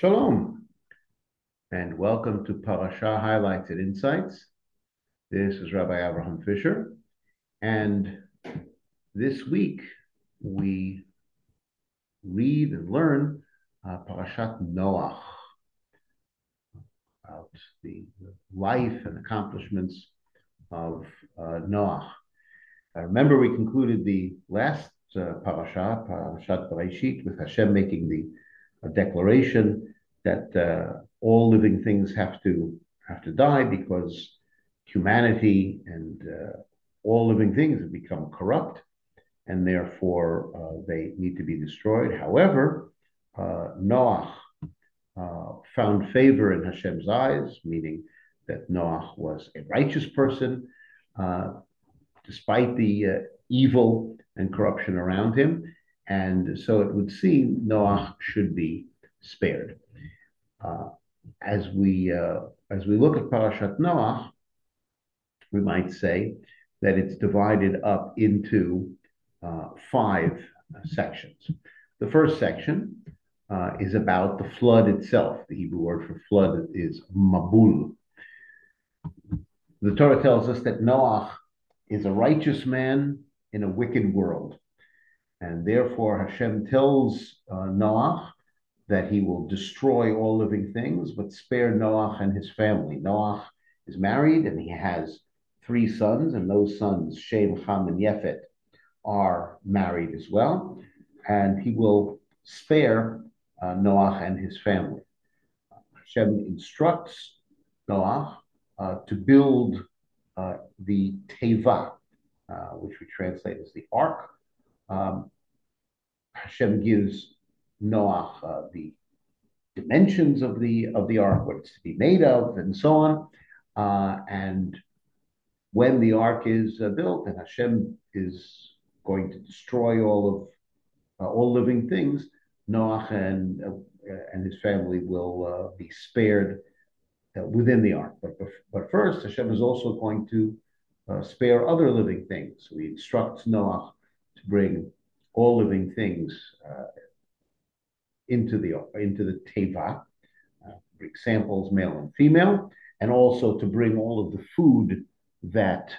Shalom, and welcome to Parasha Highlights and Insights. This is Rabbi Abraham Fischer, and this week we read and learn uh, Parashat Noach about the life and accomplishments of uh, Noach. I remember we concluded the last uh, parasha, Parashat Bereshit, with Hashem making the a declaration that uh, all living things have to have to die because humanity and uh, all living things have become corrupt, and therefore uh, they need to be destroyed. However, uh, Noah uh, found favor in Hashem's eyes, meaning that Noah was a righteous person, despite the evil and corruption around him, and so it would seem Noah should be spared. Uh, as we uh, as we look at Parashat Noah, we might say that it's divided up into uh, five sections. The first section uh, is about the flood itself. The Hebrew word for flood is mabul. The Torah tells us that Noah is a righteous man in a wicked world. And therefore, Hashem tells uh, Noah that he will destroy all living things, but spare Noah and his family. Noah is married and he has three sons, and those sons, Shem, Ham, and Yefet, are married as well. And he will spare uh, Noah and his family. Hashem instructs Noah uh, to build uh, the Teva, uh, which we translate as the ark, um, Hashem gives Noah uh, the dimensions of the of the ark, what it's to be made of, and so on. Uh, and when the ark is uh, built, and Hashem is going to destroy all of uh, all living things, Noach and uh, and his family will uh, be spared within the ark. But but first, Hashem is also going to spare other living things. So he instructs Noah to bring all living things uh, into the into the teva, uh, bring samples, male and female, and also to bring all of the food that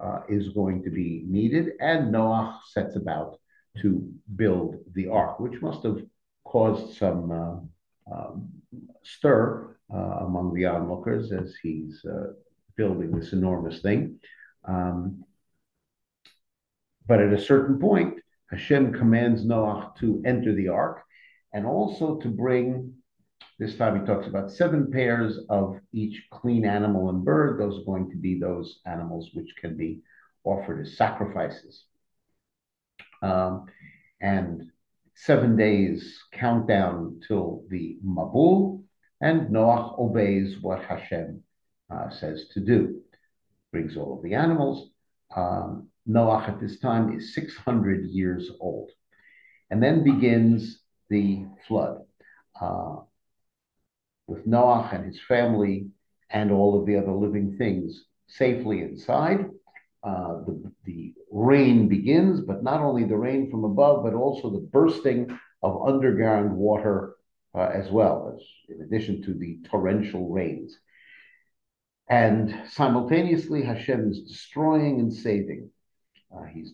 uh, is going to be needed. And Noah sets about to build the ark, which must have caused some uh, um, stir uh, among the onlookers as he's uh, building this enormous thing. Um, but at a certain point, Hashem commands Noah to enter the ark and also to bring, this time he talks about seven pairs of each clean animal and bird. Those are going to be those animals which can be offered as sacrifices. Um, and seven days countdown till the Mabul, and Noah obeys what Hashem uh, says to do. Brings all of the animals. Um, Noah at this time is 600 years old. And then begins the flood uh, with Noah and his family and all of the other living things safely inside. Uh, the, the rain begins, but not only the rain from above, but also the bursting of underground water uh, as well, as in addition to the torrential rains. And simultaneously, Hashem is destroying and saving. Uh, he's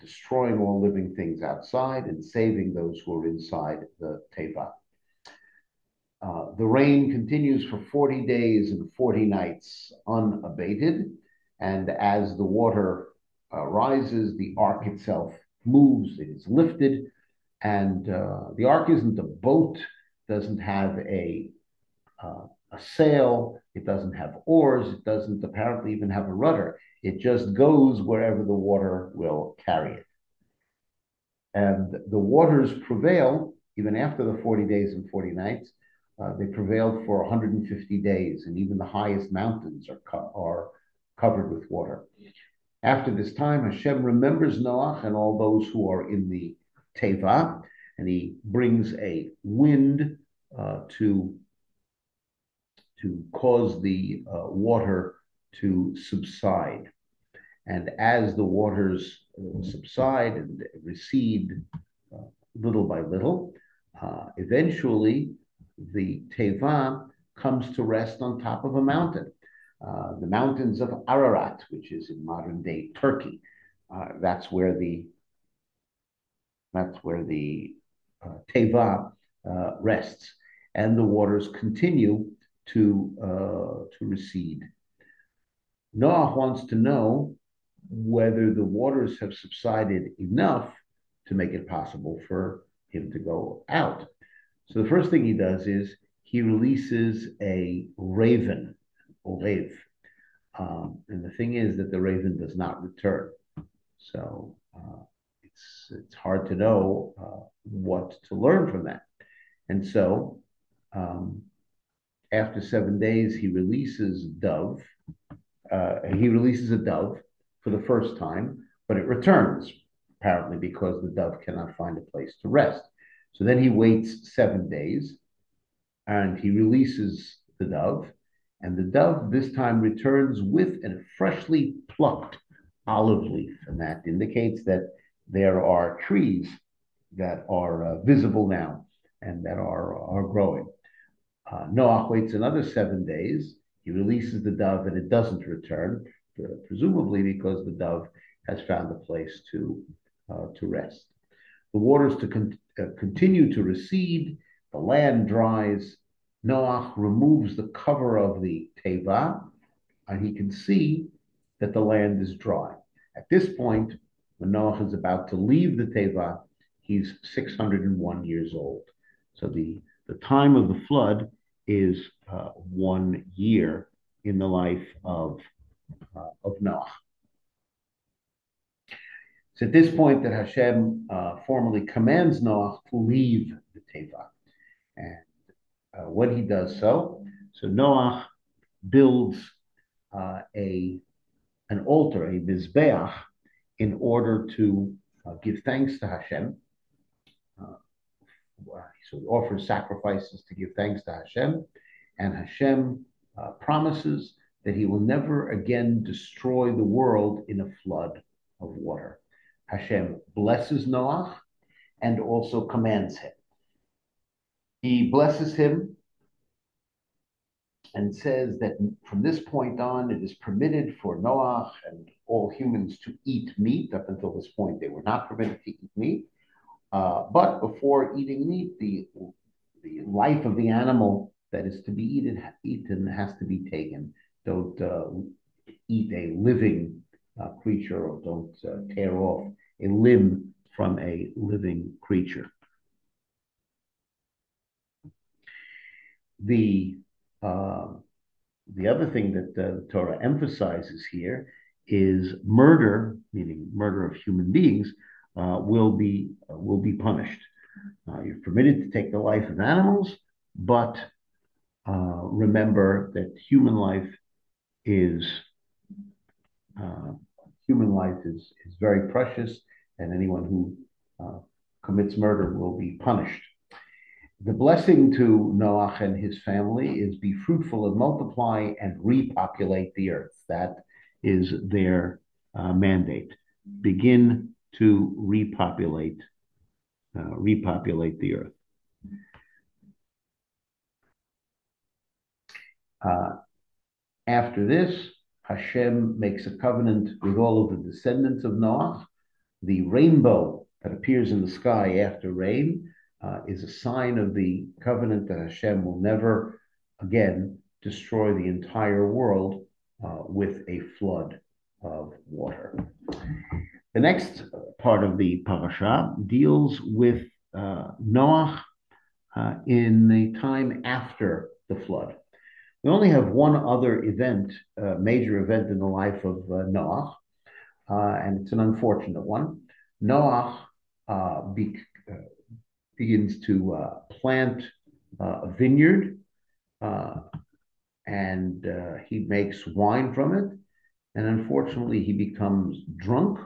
destroying all living things outside and saving those who are inside the Teva. Uh, the rain continues for 40 days and 40 nights unabated. And as the water uh, rises, the ark itself moves, it is lifted. And uh, the ark isn't a boat, doesn't have a, uh, a sail, it doesn't have oars, it doesn't apparently even have a rudder. It just goes wherever the water will carry it. And the waters prevail even after the 40 days and 40 nights. Uh, they prevailed for 150 days, and even the highest mountains are, co- are covered with water. After this time, Hashem remembers Noah and all those who are in the Teva, and he brings a wind uh, to, to cause the uh, water to subside. And as the waters uh, subside and recede uh, little by little, uh, eventually the Teva comes to rest on top of a mountain. Uh, the mountains of Ararat, which is in modern day Turkey. Uh, that's where the that's where the uh, Teva rests, and the waters continue to to recede. Noah wants to know whether the waters have subsided enough to make it possible for him to go out. So the first thing he does is he releases a raven, Orev. Um, and the thing is that the raven does not return. So uh, it's it's hard to know uh, what to learn from that. And so um, after seven days, he releases dove. Uh, he releases a dove for the first time, but it returns apparently because the dove cannot find a place to rest. So then he waits seven days and he releases the dove. And the dove this time returns with a freshly plucked olive leaf. And that indicates that there are trees that are uh, visible now and that are, are growing. Uh, Noah waits another seven days. He releases the dove and it doesn't return, presumably because the dove has found a place to, uh, to rest. The waters to con- uh, continue to recede, the land dries. Noah removes the cover of the teva, and he can see that the land is dry. At this point, when Noah is about to leave the teva, he's 601 years old. So the, the time of the flood is uh, one year in the life of, uh, of Noah. It's at this point that Hashem uh, formally commands Noah to leave the Teva. And uh, when he does so, so Noah builds uh, a an altar, a mizbeach, in order to uh, give thanks to Hashem. Uh, so he offers sacrifices to give thanks to Hashem, and Hashem uh, promises that he will never again destroy the world in a flood of water. Hashem blesses Noah and also commands him. He blesses him and says that from this point on, it is permitted for Noah and all humans to eat meat. Up until this point, they were not permitted to eat meat. Uh, but before eating meat, the, the life of the animal that is to be eaten, eaten has to be taken. Don't uh, eat a living uh, creature or don't uh, tear off a limb from a living creature. The uh, the other thing that the Torah emphasizes here is murder, meaning murder of human beings, uh, will be uh, will be punished. Uh, you're permitted to take the life of animals, but uh, remember that human life is uh, human life is, is very precious, and anyone who uh, commits murder will be punished. The blessing to Noah and his family is be fruitful and multiply and repopulate the earth. That is their uh, mandate. Begin to repopulate, uh, repopulate the earth. After this, Hashem makes a covenant with all of the descendants of Noah. The rainbow that appears in the sky after rain uh, is a sign of the covenant that Hashem will never again destroy the entire world uh, with a flood of water. The next part of the parasha deals with uh, Noah uh, in the time after the flood. We only have one other event, uh, major event in the life of uh, Noah, uh, and it's an unfortunate one. Noah uh, be, uh, begins to uh, plant a vineyard, and he makes wine from it. And unfortunately, he becomes drunk,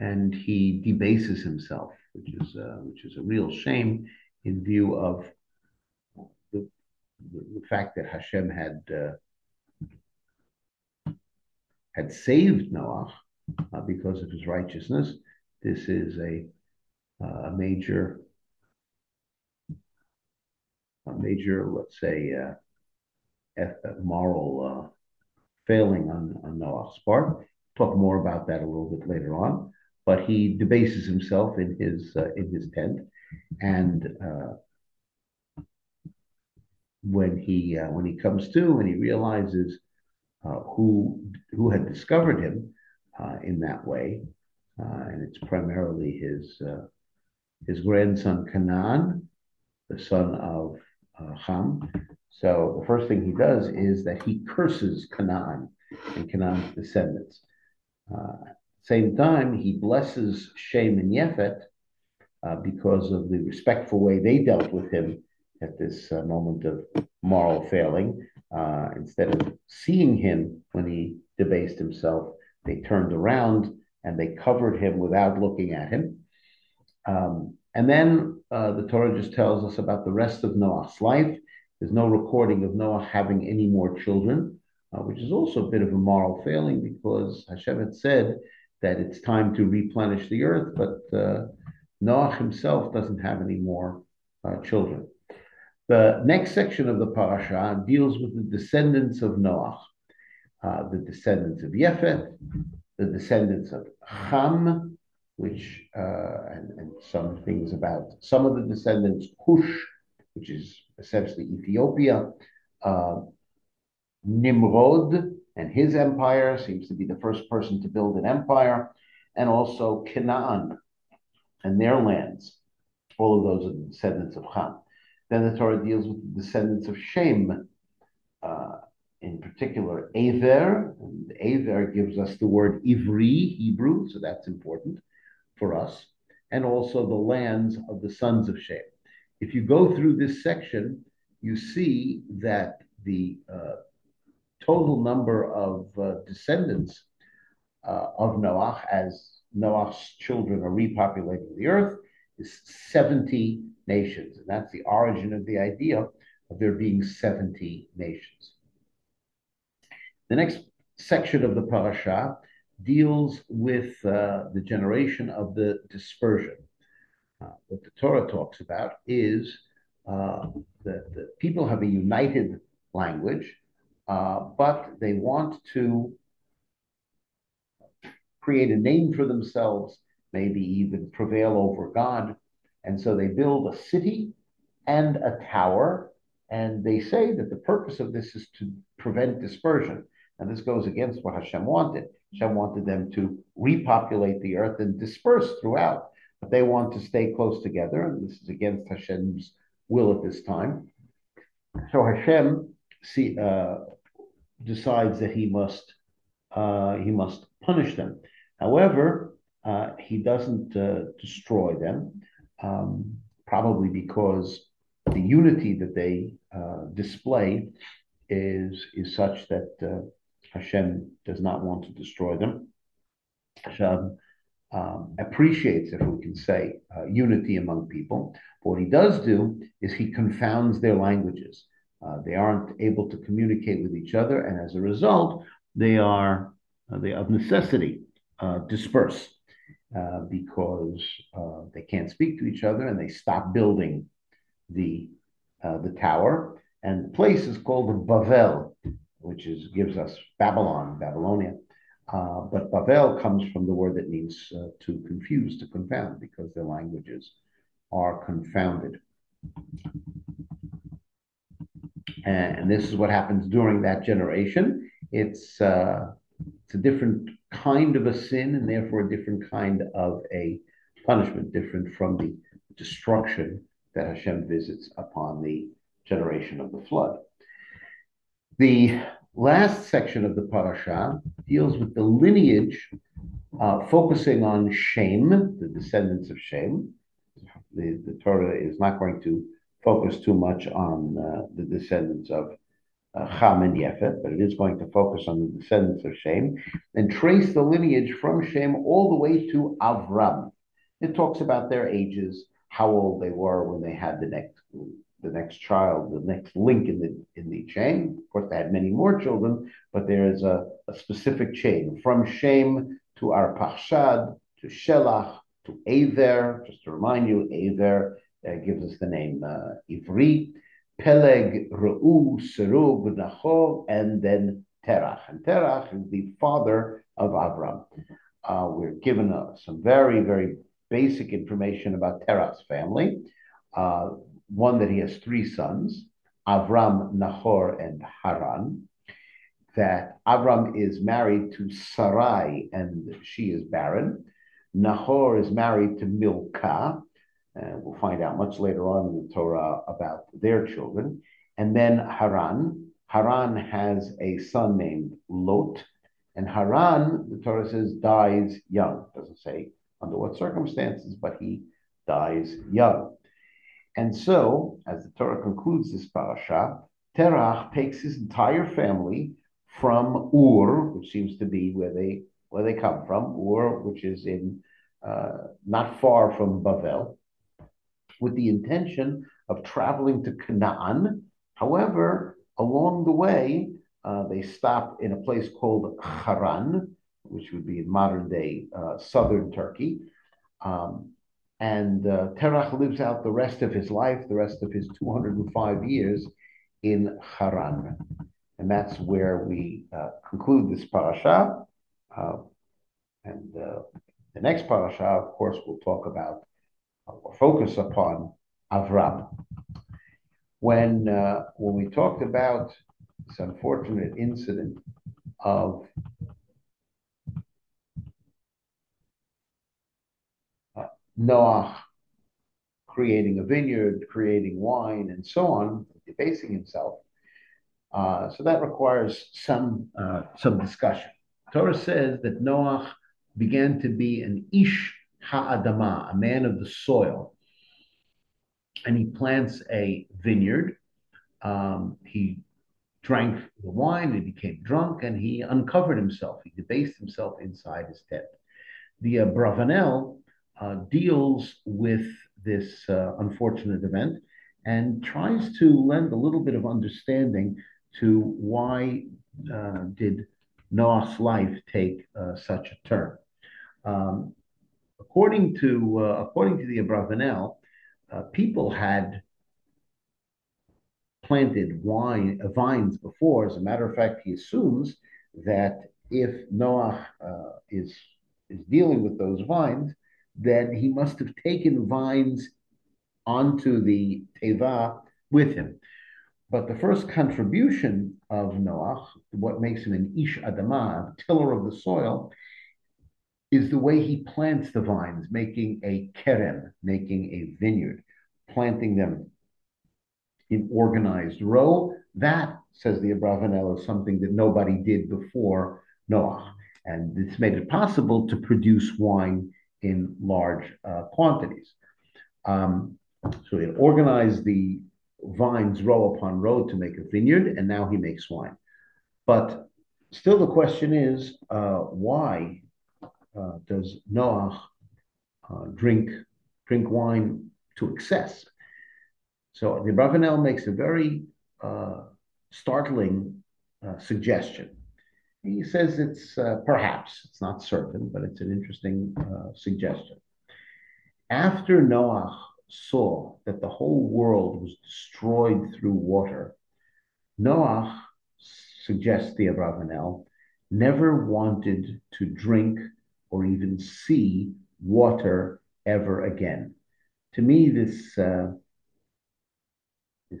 and he debases himself, which is which is a real shame in view of the, fact that Hashem had uh, had saved Noah uh, because of his righteousness. This is a, uh, a major a major, let's say, uh, moral uh, failing on, on Noah's part. Talk more about that a little bit later on. But he debases himself in his uh, in his tent, and uh, when he uh, when he comes to and he realizes uh, who who had discovered him in that way, and it's primarily his his grandson Canaan, the son of Ham. So the first thing he does is that he curses Canaan and Canaan's descendants. Uh, same time, he blesses Shem and Yefet uh, because of the respectful way they dealt with him at this uh, moment of moral failing. Uh, instead of seeing him when he debased himself, they turned around and they covered him without looking at him. Um, and then uh, the Torah just tells us about the rest of Noah's life. There's no recording of Noah having any more children, uh, which is also a bit of a moral failing because Hashem had said that it's time to replenish the earth, but uh, Noah himself doesn't have any more uh, children. The next section of the parasha deals with the descendants of Noah, uh, the descendants of Yefet, the descendants of Ham, which uh, and, and, some things about some of the descendants, Cush, which is essentially Ethiopia, uh, Nimrod and his empire seems to be the first person to build an empire, and also Canaan and their lands. All of those are the descendants of Ham. Then the Torah deals with the descendants of Shem, uh, in particular Aver. And Aver gives us the word Ivri, Hebrew, so that's important for us, and also the lands of the sons of Shem. If you go through this section, you see that the uh, total number of uh, descendants uh, of Noah, as Noah's children are repopulating the earth, is 70 nations. And that's the origin of the idea of there being 70 nations. The next section of the parasha deals with uh, the generation of the dispersion. Uh, what the Torah talks about is uh, that the people have a united language, uh, but they want to create a name for themselves, maybe even prevail over God. And so they build a city and a tower. And they say that the purpose of this is to prevent dispersion. And this goes against what Hashem wanted. Hashem wanted them to repopulate the earth and disperse throughout. But they want to stay close together. And this is against Hashem's will at this time. So Hashem see, uh, decides that he must uh, he must punish them. However, uh, he doesn't uh, destroy them, um, probably because the unity that they uh, display is is such that uh, Hashem does not want to destroy them. Hashem um, appreciates, if we can say, uh, unity among people. But what he does do is he confounds their languages. Uh, they aren't able to communicate with each other, and as a result, they are uh, they of necessity uh, disperse uh, because uh, they can't speak to each other, and they stop building the the tower. And the place is called Bavel, which is gives us Babylon, Babylonia. Uh, but Babel comes from the word that means uh, to confuse, to confound, because their languages are confounded. And, and this is what happens during that generation. It's uh, it's a different kind of a sin, and therefore a different kind of a punishment, different from the destruction that Hashem visits upon the generation of the flood. The last section of the parasha deals with the lineage, uh, focusing on Shem, the descendants of Shem. The, the Torah is not going to focus too much on uh, the descendants of uh, Ham and Yefet, but it is going to focus on the descendants of Shem and trace the lineage from Shem all the way to Avram. It talks about their ages, how old they were when they had the next the next child, the next link in the in the chain. Of course, they had many more children, but there is a, a specific chain from Shem to Arpachshad to Shelach to Aver. Just to remind you, Aver uh, gives us the name uh, Ivri. Peleg, Reu, Serug, Nachor, and then Terach. And Terach is the father of Avram. Uh, we're given uh, some very, very basic information about Terach's family. Uh, one that he has three sons, Avram, Nahor, and Haran. That Avram is married to Sarai, and she is barren. Nahor is married to Milcah, and we'll find out much later on in the Torah about their children. And then Haran. Haran has a son named Lot. And Haran, the Torah says, dies young. Doesn't say under what circumstances, but he dies young. And so, as the Torah concludes this parasha, Terach takes his entire family from Ur, which seems to be where they where they come from, Ur, which is in uh, not far from Bavel, with the intention of traveling to Canaan. However, along the way, uh, they stop in a place called Haran, which would be in modern day uh, southern Turkey. Um, and uh, Terach lives out the rest of his life, the rest of his 205 years in Haran. And that's where we uh, conclude this parasha. Uh, and uh, the next parasha, of course, we'll talk about focus upon Avram. When, uh, when we talked about this unfortunate incident of uh, Noah creating a vineyard, creating wine, and so on, debasing himself. Uh, so that requires some uh, some discussion. Torah says that Noah began to be an ish ha'adama, a man of the soil. And he plants a vineyard. Um, he drank the wine, he became drunk, and he uncovered himself. He debased himself inside his tent. The uh, Bravanel uh, deals with this uh, unfortunate event and tries to lend a little bit of understanding to why uh, did Noah's life take uh, such a turn. Um, according to uh, according to the Abravanel, uh, people had planted wine uh, vines before. As a matter of fact, he assumes that if Noah uh, is is dealing with those vines, then he must have taken vines onto the teva with him. But the first contribution of Noah, what makes him an ish adama, a tiller of the soil, is the way he plants the vines, making a kerem, making a vineyard, planting them in organized row. That, says the Abravanel, is something that nobody did before Noah. And this made it possible to produce wine in large uh, quantities. Um, so he organized the vines row upon row to make a vineyard, and now he makes wine. But still, the question is uh, why does Noah uh, drink drink wine to excess? So the Abravanel makes a very uh, startling uh, suggestion. He says it's uh, perhaps, it's not certain, but it's an interesting uh, suggestion. After Noah saw that the whole world was destroyed through water, Noah, suggests the Abravanel, never wanted to drink or even see water ever again. To me, this, uh,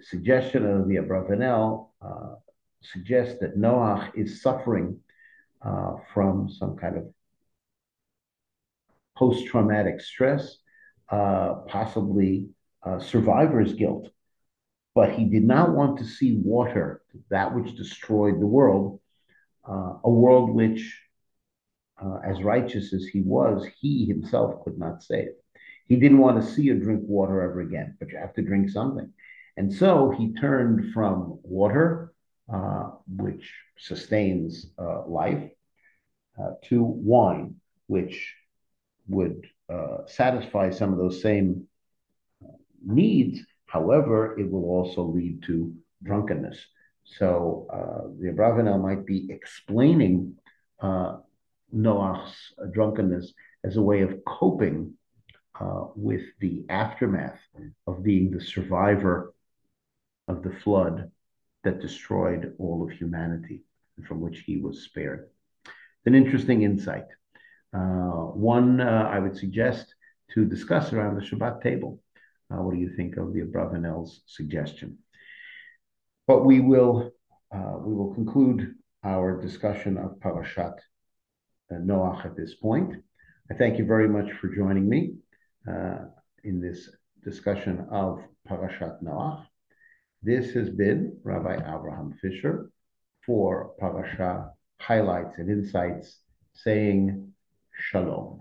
suggestion of the Abravanel uh, suggests that Noah is suffering uh, from some kind of post traumatic stress, uh, possibly uh, survivor's guilt. But he did not want to see water, that which destroyed the world, uh, a world which uh, as righteous as he was, he himself could not save. He didn't want to see or drink water ever again, but you have to drink something. And so he turned from water, uh, which sustains uh, life, uh, to wine, which would uh, satisfy some of those same uh, needs. However, it will also lead to drunkenness. So the Abravanel might be explaining uh, Noah's drunkenness as a way of coping uh, with the aftermath of being the survivor of the flood that destroyed all of humanity, from which he was spared. An interesting insight. Uh, one uh, I would suggest to discuss around the Shabbat table. Uh, what do you think of the Abravanel's suggestion? But we will uh, we will conclude our discussion of Parashat uh, Noach at this point. I thank you very much for joining me uh, in this discussion of Parashat Noach. This has been Rabbi Abraham Fischer for Parasha Highlights and Insights saying Shalom.